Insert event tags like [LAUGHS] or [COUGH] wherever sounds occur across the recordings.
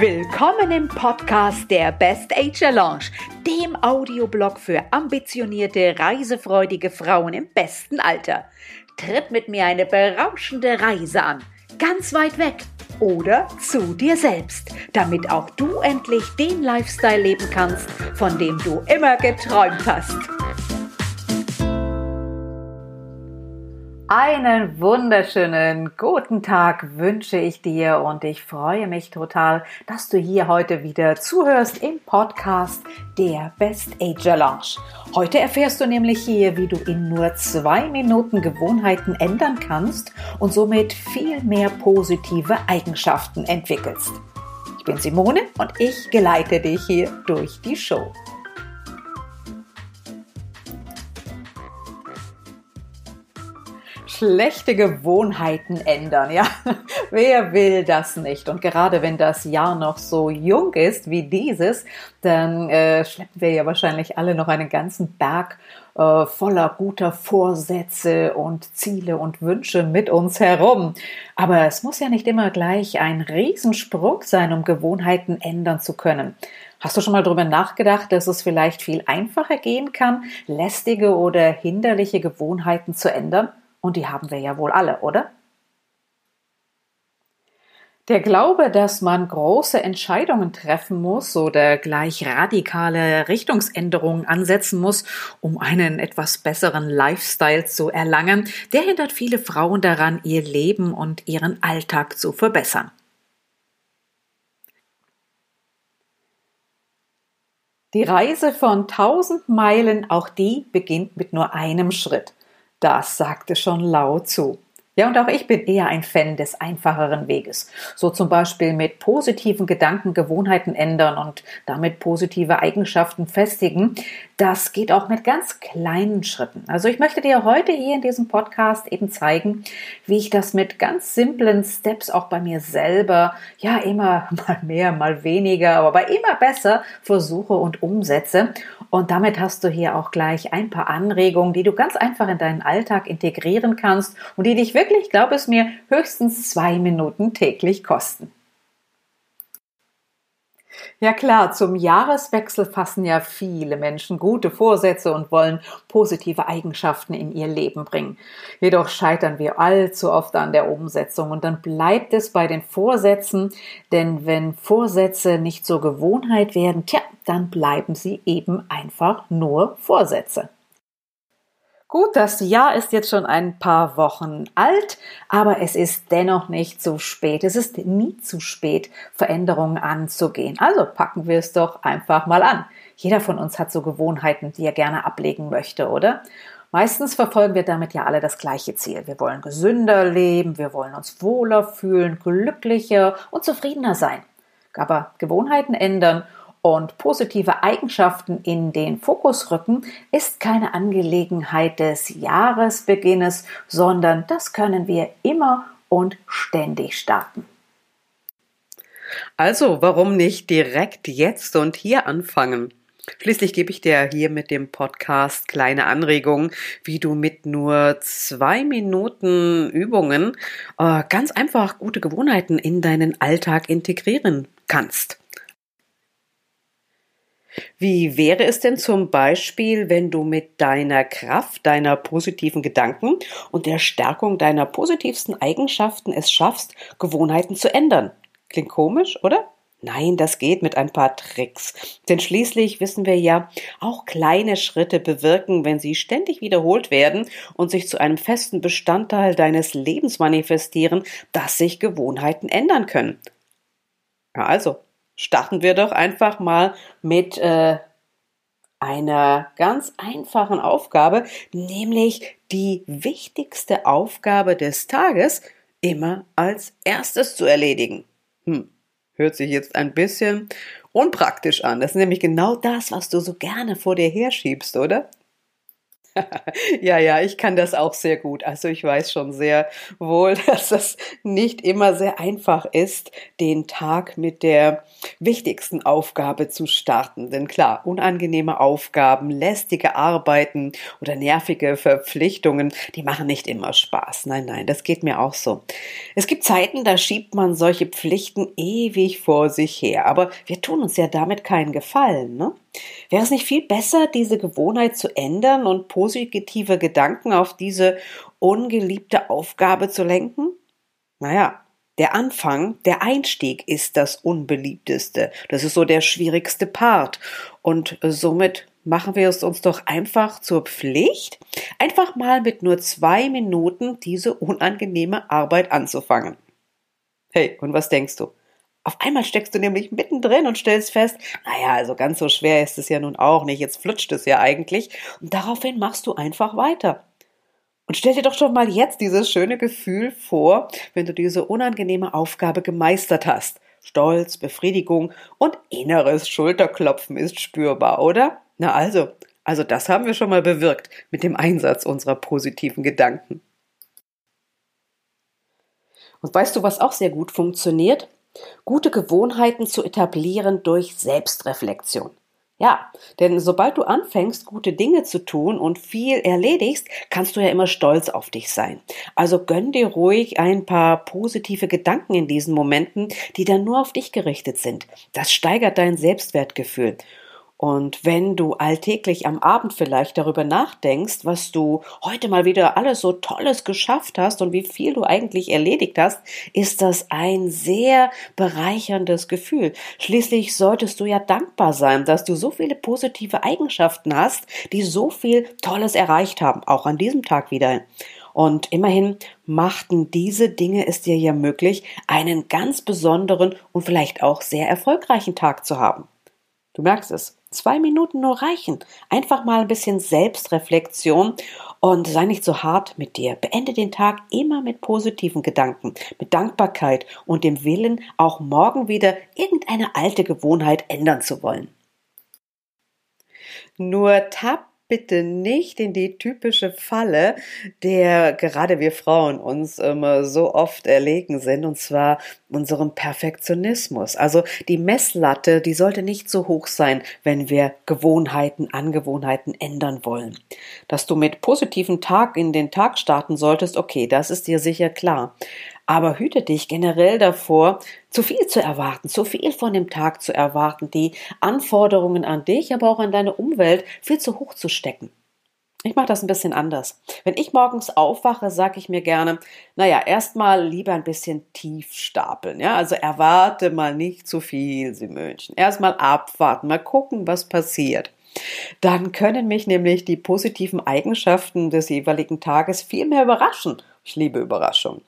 Willkommen im Podcast der Best Age Lounge, dem Audioblog für ambitionierte, reisefreudige Frauen im besten Alter. Tritt mit mir eine berauschende Reise an, ganz weit weg oder zu dir selbst, damit auch du endlich den Lifestyle leben kannst, von dem du immer geträumt hast. Einen wunderschönen guten Tag wünsche ich dir und ich freue mich total, dass du hier heute wieder zuhörst im Podcast der Best Ager Lounge. Heute erfährst du nämlich hier, wie du in nur zwei Minuten Gewohnheiten ändern kannst und somit viel mehr positive Eigenschaften entwickelst. Ich bin Simone und ich geleite dich hier durch die Show. Schlechte Gewohnheiten ändern. Ja, [LAUGHS] wer will das nicht? Und gerade wenn das Jahr noch so jung ist wie dieses, dann äh, schleppen wir ja wahrscheinlich alle noch einen ganzen Berg äh, voller guter Vorsätze und Ziele und Wünsche mit uns herum. Aber es muss ja nicht immer gleich ein Riesensprung sein, um Gewohnheiten ändern zu können. Hast du schon mal darüber nachgedacht, dass es vielleicht viel einfacher gehen kann, lästige oder hinderliche Gewohnheiten zu ändern? Und die haben wir ja wohl alle, oder? Der Glaube, dass man große Entscheidungen treffen muss oder gleich radikale Richtungsänderungen ansetzen muss, um einen etwas besseren Lifestyle zu erlangen, der hindert viele Frauen daran, ihr Leben und ihren Alltag zu verbessern. Die Reise von tausend Meilen, auch die beginnt mit nur einem Schritt. Das sagte schon laut zu. Ja, und auch ich bin eher ein Fan des einfacheren Weges. So zum Beispiel mit positiven Gedanken Gewohnheiten ändern und damit positive Eigenschaften festigen. Das geht auch mit ganz kleinen Schritten. Also ich möchte dir heute hier in diesem Podcast eben zeigen, wie ich das mit ganz simplen Steps auch bei mir selber, ja, immer [LAUGHS] mal mehr, mal weniger, aber immer besser versuche und umsetze. Und damit hast du hier auch gleich ein paar Anregungen, die du ganz einfach in deinen Alltag integrieren kannst und die dich wirklich, glaub es mir, höchstens zwei Minuten täglich kosten. Ja klar, zum Jahreswechsel fassen ja viele Menschen gute Vorsätze und wollen positive Eigenschaften in ihr Leben bringen. Jedoch scheitern wir allzu oft an der Umsetzung und dann bleibt es bei den Vorsätzen, denn wenn Vorsätze nicht zur Gewohnheit werden, tja, dann bleiben sie eben einfach nur Vorsätze. Gut, das Jahr ist jetzt schon ein paar Wochen alt, aber es ist dennoch nicht zu spät. Es ist nie zu spät, Veränderungen anzugehen. Also packen wir es doch einfach mal an. Jeder von uns hat so Gewohnheiten, die er gerne ablegen möchte, oder? Meistens verfolgen wir damit ja alle das gleiche Ziel. Wir wollen gesünder leben, wir wollen uns wohler fühlen, glücklicher und zufriedener sein. Aber Gewohnheiten ändern und positive Eigenschaften in den Fokus rücken, ist keine Angelegenheit des Jahresbeginnes, sondern das können wir immer und ständig starten. Also, warum nicht direkt jetzt und hier anfangen? Schließlich gebe ich dir hier mit dem Podcast kleine Anregungen, wie du mit nur zwei Minuten Übungen äh, ganz einfach gute Gewohnheiten in deinen Alltag integrieren kannst. Wie wäre es denn zum Beispiel, wenn du mit deiner Kraft, deiner positiven Gedanken und der Stärkung deiner positivsten Eigenschaften es schaffst, Gewohnheiten zu ändern? Klingt komisch, oder? Nein, das geht mit ein paar Tricks. Denn schließlich wissen wir ja, auch kleine Schritte bewirken, wenn sie ständig wiederholt werden und sich zu einem festen Bestandteil deines Lebens manifestieren, dass sich Gewohnheiten ändern können. Ja, also, starten wir doch einfach mal mit äh, einer ganz einfachen Aufgabe, nämlich die wichtigste Aufgabe des Tages immer als erstes zu erledigen. Hm, hört sich jetzt ein bisschen unpraktisch an. Das ist nämlich genau das, was du so gerne vor dir herschiebst, oder? [LAUGHS] ja, ja, ich kann das auch sehr gut. Also ich weiß schon sehr wohl, [LAUGHS] dass es nicht immer sehr einfach ist, den Tag mit der wichtigsten Aufgabe zu starten. Denn klar, unangenehme Aufgaben, lästige Arbeiten oder nervige Verpflichtungen, die machen nicht immer Spaß. Nein, nein, das geht mir auch so. Es gibt Zeiten, da schiebt man solche Pflichten ewig vor sich her. Aber wir tun uns ja damit keinen Gefallen, ne? Wäre es nicht viel besser, diese Gewohnheit zu ändern und positive Gedanken auf diese ungeliebte Aufgabe zu lenken? Naja, der Anfang, der Einstieg ist das unbeliebteste. Das ist so der schwierigste Part. Und somit machen wir es uns doch einfach zur Pflicht, einfach mal mit nur zwei Minuten diese unangenehme Arbeit anzufangen. Hey, und was denkst du? Auf einmal steckst du nämlich mittendrin und stellst fest, naja, also ganz so schwer ist es ja nun auch nicht, jetzt flutscht es ja eigentlich. Und daraufhin machst du einfach weiter. Und stell dir doch schon mal jetzt dieses schöne Gefühl vor, wenn du diese unangenehme Aufgabe gemeistert hast. Stolz, Befriedigung und inneres Schulterklopfen ist spürbar, oder? Na also, also das haben wir schon mal bewirkt mit dem Einsatz unserer positiven Gedanken. Und weißt du, was auch sehr gut funktioniert? Gute Gewohnheiten zu etablieren durch Selbstreflexion. Ja, denn sobald du anfängst, gute Dinge zu tun und viel erledigst, kannst du ja immer stolz auf dich sein. Also gönn dir ruhig ein paar positive Gedanken in diesen Momenten, die dann nur auf dich gerichtet sind. Das steigert dein Selbstwertgefühl. Und wenn du alltäglich am Abend vielleicht darüber nachdenkst, was du heute mal wieder alles so Tolles geschafft hast und wie viel du eigentlich erledigt hast, ist das ein sehr bereicherndes Gefühl. Schließlich solltest du ja dankbar sein, dass du so viele positive Eigenschaften hast, die so viel Tolles erreicht haben, auch an diesem Tag wieder. Und immerhin machten diese Dinge es dir ja möglich, einen ganz besonderen und vielleicht auch sehr erfolgreichen Tag zu haben. Du merkst es. Zwei Minuten nur reichen. Einfach mal ein bisschen Selbstreflexion und sei nicht so hart mit dir. Beende den Tag immer mit positiven Gedanken, mit Dankbarkeit und dem Willen, auch morgen wieder irgendeine alte Gewohnheit ändern zu wollen. Nur tapp bitte nicht in die typische Falle, der gerade wir Frauen uns immer so oft erlegen sind, und zwar unserem Perfektionismus. Also die Messlatte, die sollte nicht so hoch sein, wenn wir Gewohnheiten, Angewohnheiten ändern wollen. Dass du mit positiven Tag in den Tag starten solltest, okay, das ist dir sicher klar. Aber hüte dich generell davor, zu viel zu erwarten, zu viel von dem Tag zu erwarten, die Anforderungen an dich, aber auch an deine Umwelt viel zu hoch zu stecken. Ich mache das ein bisschen anders. Wenn ich morgens aufwache, sage ich mir gerne, naja, erstmal lieber ein bisschen tief stapeln. Ja, also erwarte mal nicht zu viel, Simönchen. Erstmal abwarten, mal gucken, was passiert. Dann können mich nämlich die positiven Eigenschaften des jeweiligen Tages viel mehr überraschen. Ich liebe Überraschungen.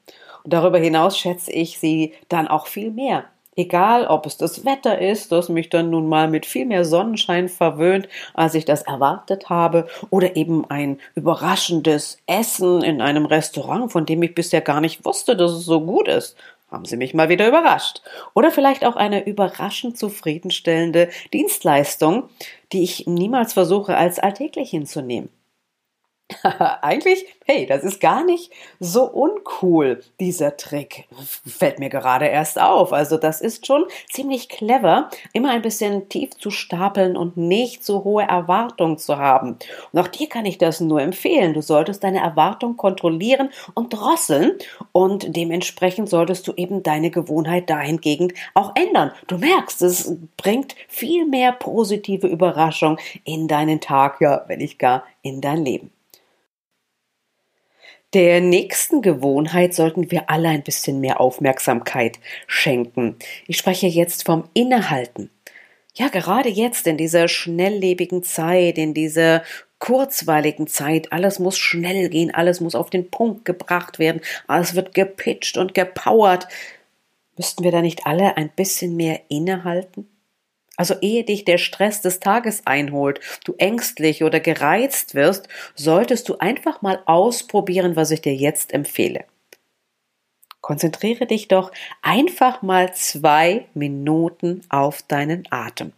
Und darüber hinaus schätze ich sie dann auch viel mehr. Egal, ob es das Wetter ist, das mich dann nun mal mit viel mehr Sonnenschein verwöhnt, als ich das erwartet habe, oder eben ein überraschendes Essen in einem Restaurant, von dem ich bisher gar nicht wusste, dass es so gut ist. Haben Sie mich mal wieder überrascht. Oder vielleicht auch eine überraschend zufriedenstellende Dienstleistung, die ich niemals versuche als alltäglich hinzunehmen. [LAUGHS] Eigentlich, hey, das ist gar nicht so uncool, dieser Trick. Fällt mir gerade erst auf. Also das ist schon ziemlich clever, immer ein bisschen tief zu stapeln und nicht so hohe Erwartungen zu haben. Und auch dir kann ich das nur empfehlen. Du solltest deine Erwartungen kontrollieren und drosseln und dementsprechend solltest du eben deine Gewohnheit dahingegen auch ändern. Du merkst, es bringt viel mehr positive Überraschung in deinen Tag, ja, wenn nicht gar in dein Leben. Der nächsten Gewohnheit sollten wir alle ein bisschen mehr Aufmerksamkeit schenken. Ich spreche jetzt vom Innehalten. Ja, gerade jetzt in dieser schnelllebigen Zeit, in dieser kurzweiligen Zeit, alles muss schnell gehen, alles muss auf den Punkt gebracht werden, alles wird gepitcht und gepowert. Müssten wir da nicht alle ein bisschen mehr innehalten? Also ehe dich der Stress des Tages einholt, du ängstlich oder gereizt wirst, solltest du einfach mal ausprobieren, was ich dir jetzt empfehle. Konzentriere dich doch einfach mal zwei Minuten auf deinen Atem.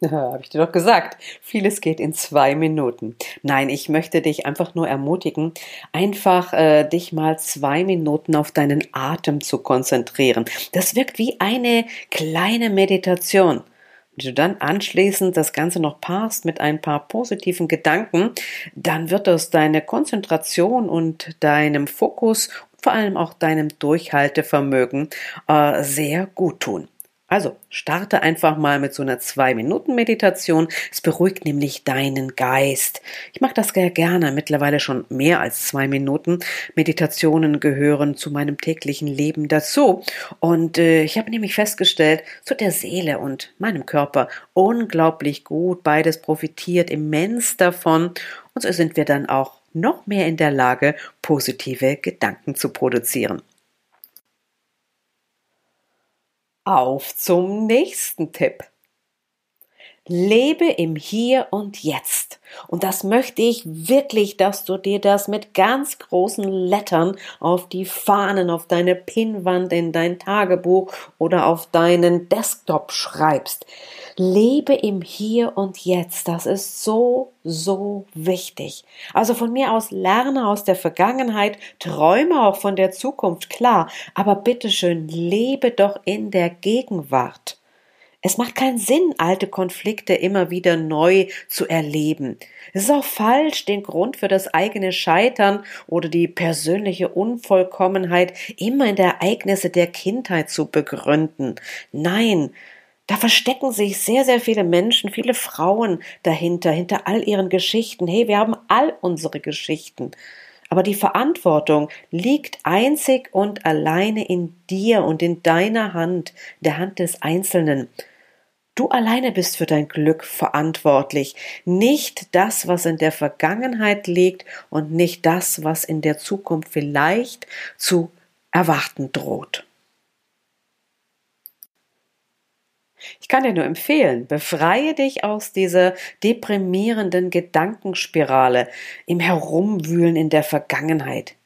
[LAUGHS] Habe ich dir doch gesagt. Vieles geht in zwei Minuten. Nein, ich möchte dich einfach nur ermutigen, einfach äh, dich mal zwei Minuten auf deinen Atem zu konzentrieren. Das wirkt wie eine kleine Meditation. Wenn du dann anschließend das Ganze noch paarst mit ein paar positiven Gedanken, dann wird das deine Konzentration und deinem Fokus, vor allem auch deinem Durchhaltevermögen äh, sehr gut tun. Also starte einfach mal mit so einer zwei Minuten Meditation. Es beruhigt nämlich deinen Geist. Ich mache das sehr gerne, mittlerweile schon mehr als zwei Minuten. Meditationen gehören zu meinem täglichen Leben dazu. Und äh, ich habe nämlich festgestellt, zu der Seele und meinem Körper unglaublich gut. Beides profitiert immens davon. Und so sind wir dann auch noch mehr in der Lage, positive Gedanken zu produzieren. Auf zum nächsten Tipp. Lebe im Hier und Jetzt. Und das möchte ich wirklich, dass du dir das mit ganz großen Lettern auf die Fahnen, auf deine Pinnwand, in dein Tagebuch oder auf deinen Desktop schreibst. Lebe im Hier und Jetzt. Das ist so, so wichtig. Also von mir aus lerne aus der Vergangenheit, träume auch von der Zukunft, klar. Aber bitteschön, lebe doch in der Gegenwart. Es macht keinen Sinn, alte Konflikte immer wieder neu zu erleben. Es ist auch falsch, den Grund für das eigene Scheitern oder die persönliche Unvollkommenheit immer in der Ereignisse der Kindheit zu begründen. Nein, da verstecken sich sehr, sehr viele Menschen, viele Frauen dahinter, hinter all ihren Geschichten. Hey, wir haben all unsere Geschichten. Aber die Verantwortung liegt einzig und alleine in dir und in deiner Hand, der Hand des Einzelnen. Du alleine bist für dein Glück verantwortlich, nicht das, was in der Vergangenheit liegt und nicht das, was in der Zukunft vielleicht zu erwarten droht. Ich kann dir nur empfehlen, befreie dich aus dieser deprimierenden Gedankenspirale im Herumwühlen in der Vergangenheit.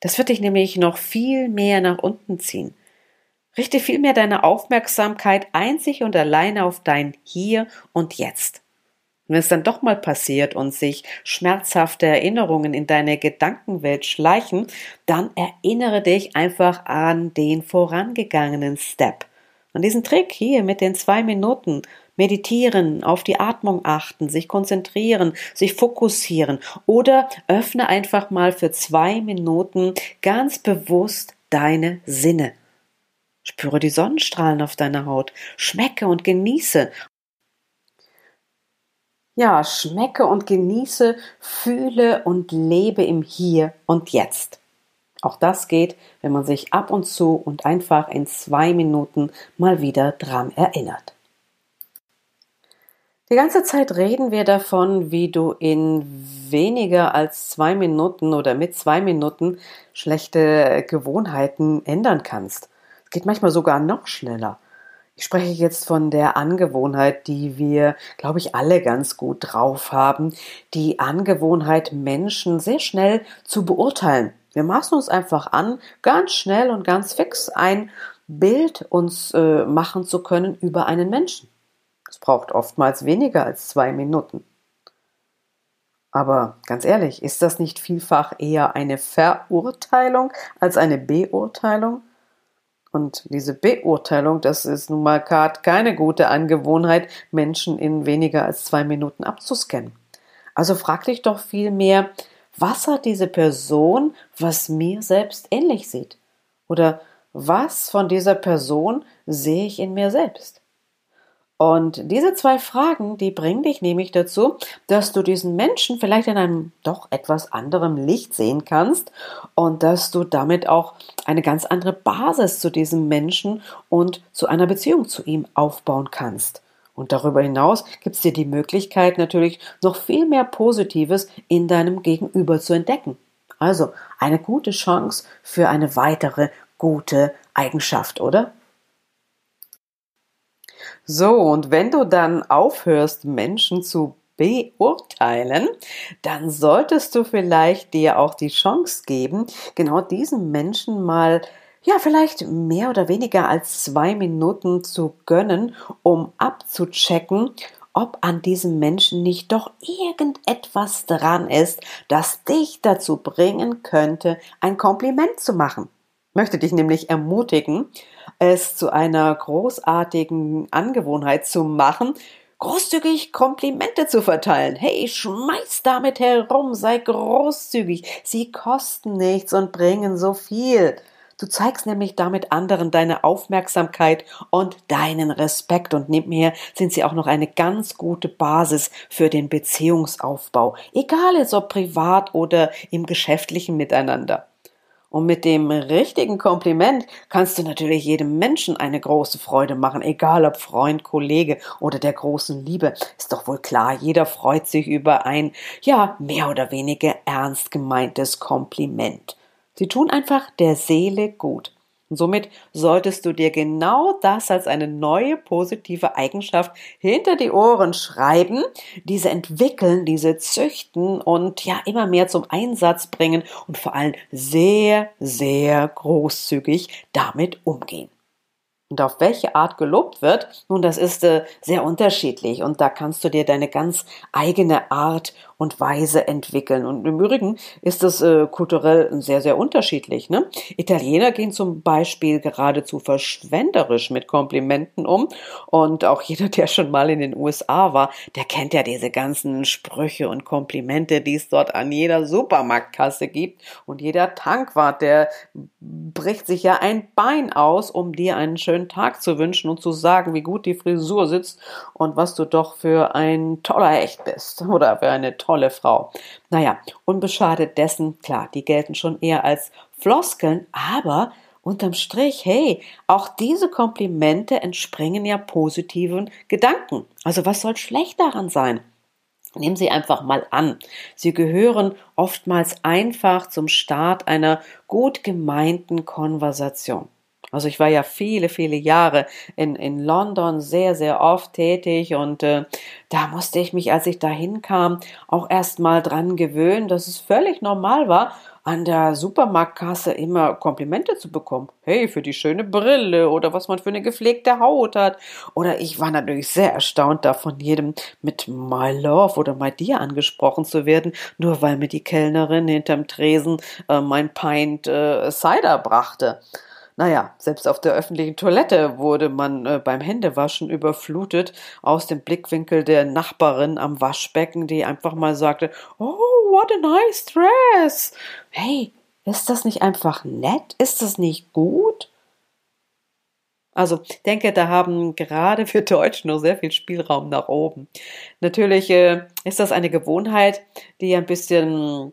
Das wird dich nämlich noch viel mehr nach unten ziehen. Richte vielmehr deine Aufmerksamkeit einzig und alleine auf dein Hier und Jetzt. wenn es dann doch mal passiert und sich schmerzhafte Erinnerungen in deine Gedankenwelt schleichen, dann erinnere dich einfach an den vorangegangenen Step. An diesen Trick hier mit den zwei Minuten. Meditieren, auf die Atmung achten, sich konzentrieren, sich fokussieren oder öffne einfach mal für zwei Minuten ganz bewusst deine Sinne. Spüre die Sonnenstrahlen auf deiner Haut, schmecke und genieße. Ja, schmecke und genieße, fühle und lebe im Hier und Jetzt. Auch das geht, wenn man sich ab und zu und einfach in zwei Minuten mal wieder dran erinnert. Die ganze Zeit reden wir davon, wie du in weniger als zwei Minuten oder mit zwei Minuten schlechte Gewohnheiten ändern kannst geht manchmal sogar noch schneller. Ich spreche jetzt von der Angewohnheit, die wir, glaube ich, alle ganz gut drauf haben. Die Angewohnheit, Menschen sehr schnell zu beurteilen. Wir maßen uns einfach an, ganz schnell und ganz fix ein Bild uns äh, machen zu können über einen Menschen. Es braucht oftmals weniger als zwei Minuten. Aber ganz ehrlich, ist das nicht vielfach eher eine Verurteilung als eine Beurteilung? Und diese Beurteilung, das ist nun mal gerade keine gute Angewohnheit, Menschen in weniger als zwei Minuten abzuscannen. Also frag dich doch viel mehr, was hat diese Person, was mir selbst ähnlich sieht? Oder was von dieser Person sehe ich in mir selbst? Und diese zwei Fragen, die bringen dich nämlich dazu, dass du diesen Menschen vielleicht in einem doch etwas anderem Licht sehen kannst und dass du damit auch eine ganz andere Basis zu diesem Menschen und zu einer Beziehung zu ihm aufbauen kannst. Und darüber hinaus gibt es dir die Möglichkeit natürlich noch viel mehr Positives in deinem Gegenüber zu entdecken. Also eine gute Chance für eine weitere gute Eigenschaft, oder? So, und wenn du dann aufhörst, Menschen zu beurteilen, dann solltest du vielleicht dir auch die Chance geben, genau diesen Menschen mal ja, vielleicht mehr oder weniger als zwei Minuten zu gönnen, um abzuchecken, ob an diesem Menschen nicht doch irgendetwas dran ist, das dich dazu bringen könnte, ein Kompliment zu machen. Ich möchte dich nämlich ermutigen, es zu einer großartigen Angewohnheit zu machen, großzügig Komplimente zu verteilen. Hey, schmeiß damit herum, sei großzügig. Sie kosten nichts und bringen so viel. Du zeigst nämlich damit anderen deine Aufmerksamkeit und deinen Respekt und nebenher sind sie auch noch eine ganz gute Basis für den Beziehungsaufbau, egal ob privat oder im geschäftlichen Miteinander. Und mit dem richtigen Kompliment kannst du natürlich jedem Menschen eine große Freude machen, egal ob Freund, Kollege oder der großen Liebe. Ist doch wohl klar, jeder freut sich über ein, ja, mehr oder weniger ernst gemeintes Kompliment. Sie tun einfach der Seele gut. Und somit solltest du dir genau das als eine neue positive Eigenschaft hinter die Ohren schreiben, diese entwickeln, diese züchten und ja immer mehr zum Einsatz bringen und vor allem sehr, sehr großzügig damit umgehen. Und auf welche Art gelobt wird, nun, das ist äh, sehr unterschiedlich und da kannst du dir deine ganz eigene Art und Weise entwickeln. Und im Übrigen ist das äh, kulturell sehr, sehr unterschiedlich. Ne? Italiener gehen zum Beispiel geradezu verschwenderisch mit Komplimenten um. Und auch jeder, der schon mal in den USA war, der kennt ja diese ganzen Sprüche und Komplimente, die es dort an jeder Supermarktkasse gibt. Und jeder Tankwart, der bricht sich ja ein Bein aus, um dir einen schönen Tag zu wünschen und zu sagen, wie gut die Frisur sitzt und was du doch für ein toller Hecht bist oder für eine tolle Frau. Naja, unbeschadet dessen, klar, die gelten schon eher als Floskeln, aber unterm Strich, hey, auch diese Komplimente entspringen ja positiven Gedanken. Also was soll schlecht daran sein? Nehmen Sie einfach mal an. Sie gehören oftmals einfach zum Start einer gut gemeinten Konversation. Also ich war ja viele, viele Jahre in, in London sehr, sehr oft tätig und äh, da musste ich mich, als ich da hinkam, auch erst mal dran gewöhnen, dass es völlig normal war, an der Supermarktkasse immer Komplimente zu bekommen. Hey, für die schöne Brille oder was man für eine gepflegte Haut hat. Oder ich war natürlich sehr erstaunt, da von jedem mit My Love oder My Dear angesprochen zu werden, nur weil mir die Kellnerin hinterm Tresen äh, mein Pint äh, Cider brachte. Naja, selbst auf der öffentlichen Toilette wurde man äh, beim Händewaschen überflutet aus dem Blickwinkel der Nachbarin am Waschbecken, die einfach mal sagte, Oh, what a nice dress. Hey, ist das nicht einfach nett? Ist das nicht gut? Also denke, da haben gerade für Deutsch noch sehr viel Spielraum nach oben. Natürlich äh, ist das eine Gewohnheit, die ein bisschen,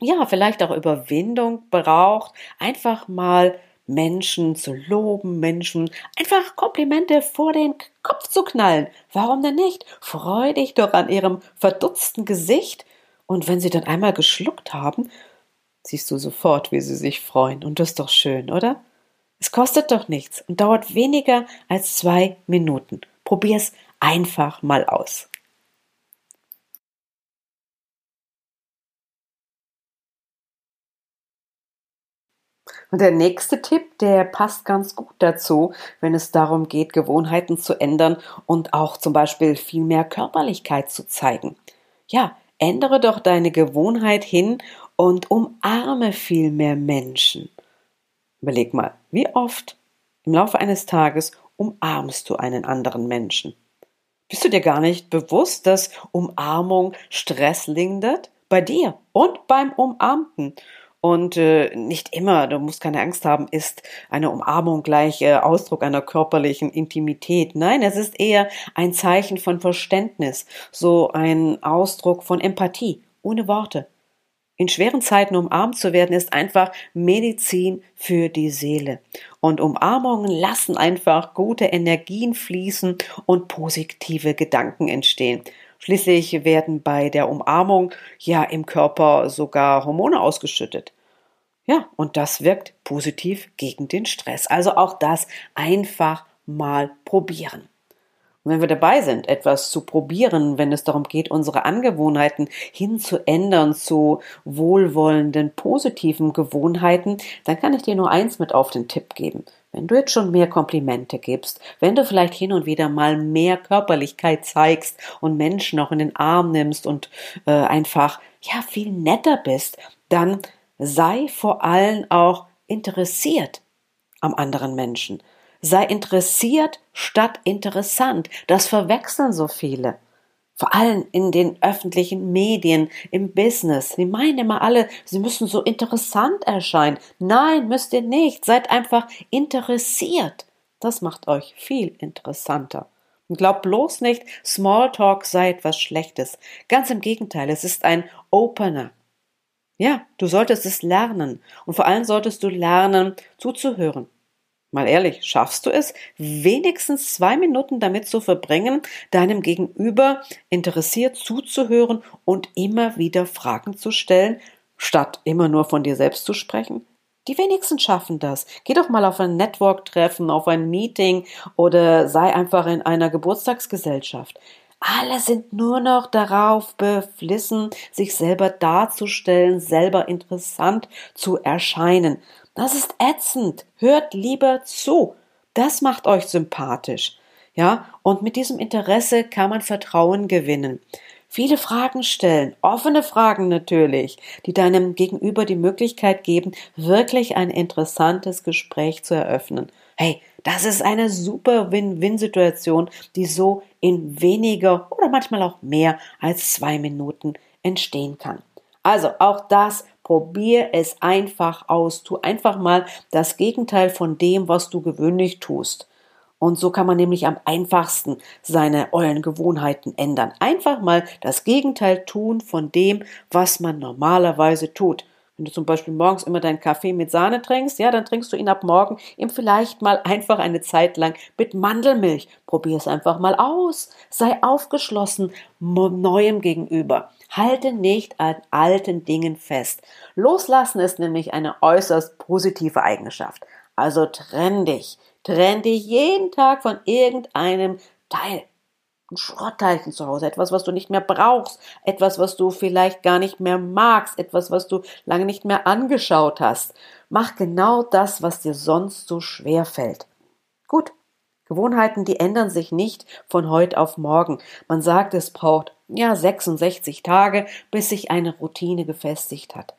ja, vielleicht auch Überwindung braucht. Einfach mal Menschen zu loben, Menschen einfach Komplimente vor den Kopf zu knallen. Warum denn nicht? Freu dich doch an ihrem verdutzten Gesicht. Und wenn sie dann einmal geschluckt haben, siehst du sofort, wie sie sich freuen. Und das ist doch schön, oder? Es kostet doch nichts und dauert weniger als zwei Minuten. Probier's einfach mal aus. Und der nächste Tipp, der passt ganz gut dazu, wenn es darum geht, Gewohnheiten zu ändern und auch zum Beispiel viel mehr Körperlichkeit zu zeigen. Ja, ändere doch deine Gewohnheit hin und umarme viel mehr Menschen. Überleg mal, wie oft im Laufe eines Tages umarmst du einen anderen Menschen? Bist du dir gar nicht bewusst, dass Umarmung Stress lindert? Bei dir und beim Umarmten. Und äh, nicht immer, du musst keine Angst haben, ist eine Umarmung gleich äh, Ausdruck einer körperlichen Intimität. Nein, es ist eher ein Zeichen von Verständnis, so ein Ausdruck von Empathie, ohne Worte. In schweren Zeiten umarmt zu werden, ist einfach Medizin für die Seele. Und Umarmungen lassen einfach gute Energien fließen und positive Gedanken entstehen. Schließlich werden bei der Umarmung ja im Körper sogar Hormone ausgeschüttet. Ja, und das wirkt positiv gegen den Stress. Also auch das einfach mal probieren. Und wenn wir dabei sind, etwas zu probieren, wenn es darum geht, unsere Angewohnheiten hinzuändern zu wohlwollenden, positiven Gewohnheiten, dann kann ich dir nur eins mit auf den Tipp geben. Wenn du jetzt schon mehr Komplimente gibst, wenn du vielleicht hin und wieder mal mehr Körperlichkeit zeigst und Menschen auch in den Arm nimmst und äh, einfach ja viel netter bist, dann sei vor allem auch interessiert am anderen Menschen. Sei interessiert statt interessant. Das verwechseln so viele. Vor allem in den öffentlichen Medien, im Business. Sie meinen immer alle, sie müssen so interessant erscheinen. Nein, müsst ihr nicht. Seid einfach interessiert. Das macht euch viel interessanter. Und glaubt bloß nicht, Smalltalk sei etwas Schlechtes. Ganz im Gegenteil, es ist ein Opener. Ja, du solltest es lernen. Und vor allem solltest du lernen, zuzuhören. Mal ehrlich, schaffst du es, wenigstens zwei Minuten damit zu verbringen, deinem Gegenüber interessiert zuzuhören und immer wieder Fragen zu stellen, statt immer nur von dir selbst zu sprechen? Die wenigsten schaffen das. Geh doch mal auf ein Network-Treffen, auf ein Meeting oder sei einfach in einer Geburtstagsgesellschaft. Alle sind nur noch darauf beflissen, sich selber darzustellen, selber interessant zu erscheinen. Das ist ätzend. Hört lieber zu. Das macht euch sympathisch. Ja, und mit diesem Interesse kann man Vertrauen gewinnen. Viele Fragen stellen, offene Fragen natürlich, die deinem Gegenüber die Möglichkeit geben, wirklich ein interessantes Gespräch zu eröffnen. Hey, das ist eine super Win-Win-Situation, die so in weniger oder manchmal auch mehr als zwei Minuten entstehen kann. Also auch das Probier es einfach aus. Tu einfach mal das Gegenteil von dem, was du gewöhnlich tust. Und so kann man nämlich am einfachsten seine ollen Gewohnheiten ändern. Einfach mal das Gegenteil tun von dem, was man normalerweise tut. Wenn du zum Beispiel morgens immer deinen Kaffee mit Sahne trinkst, ja, dann trinkst du ihn ab morgen eben vielleicht mal [LAUGHS] einfach eine Zeit lang mit Mandelmilch. Probier es einfach mal aus. Sei aufgeschlossen Neuem gegenüber. Halte nicht an alten Dingen fest. Loslassen ist nämlich eine äußerst positive Eigenschaft. Also trenn dich. Trenn dich jeden Tag von irgendeinem Teil. Ein Schrottteilchen zu Hause, etwas, was du nicht mehr brauchst, etwas, was du vielleicht gar nicht mehr magst, etwas, was du lange nicht mehr angeschaut hast. Mach genau das, was dir sonst so schwer fällt. Gut, Gewohnheiten, die ändern sich nicht von heute auf morgen. Man sagt, es braucht ja 66 Tage, bis sich eine Routine gefestigt hat,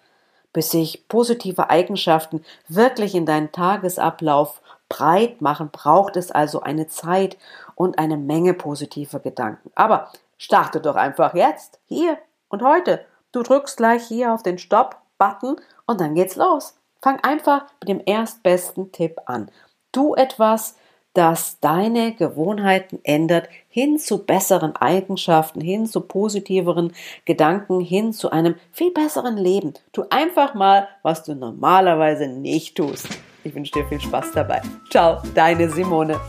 bis sich positive Eigenschaften wirklich in deinen Tagesablauf breit machen, braucht es also eine Zeit und eine Menge positiver Gedanken. Aber starte doch einfach jetzt, hier und heute. Du drückst gleich hier auf den Stopp-Button und dann geht's los. Fang einfach mit dem erstbesten Tipp an. Tu etwas, das deine Gewohnheiten ändert, hin zu besseren Eigenschaften, hin zu positiveren Gedanken, hin zu einem viel besseren Leben. Tu einfach mal, was du normalerweise nicht tust. Ich wünsche dir viel Spaß dabei. Ciao, deine Simone.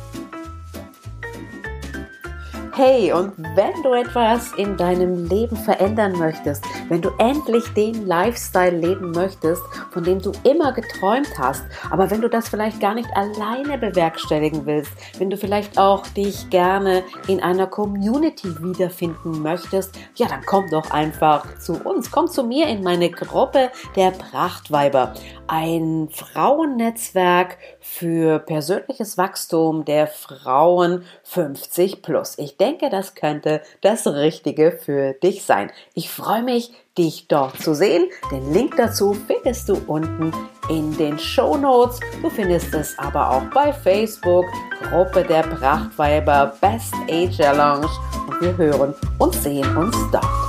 Hey, und wenn du etwas in deinem Leben verändern möchtest, wenn du endlich den Lifestyle leben möchtest, von dem du immer geträumt hast, aber wenn du das vielleicht gar nicht alleine bewerkstelligen willst, wenn du vielleicht auch dich gerne in einer Community wiederfinden möchtest, ja, dann komm doch einfach zu uns, komm zu mir in meine Gruppe der Prachtweiber, ein Frauennetzwerk für persönliches Wachstum der Frauen 50 plus. Ich denke, das könnte das Richtige für dich sein. Ich freue mich, dich dort zu sehen. Den Link dazu findest du unten in den Show Notes. Du findest es aber auch bei Facebook, Gruppe der Prachtweiber Best Age Lounge und wir hören und sehen uns dort.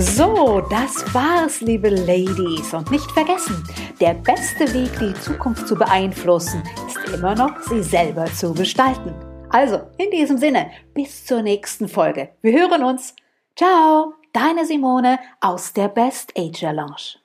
So, das war's, liebe Ladies. Und nicht vergessen, der beste Weg, die Zukunft zu beeinflussen, ist immer noch, sie selber zu gestalten. Also, in diesem Sinne, bis zur nächsten Folge. Wir hören uns. Ciao, deine Simone aus der Best Age Lounge.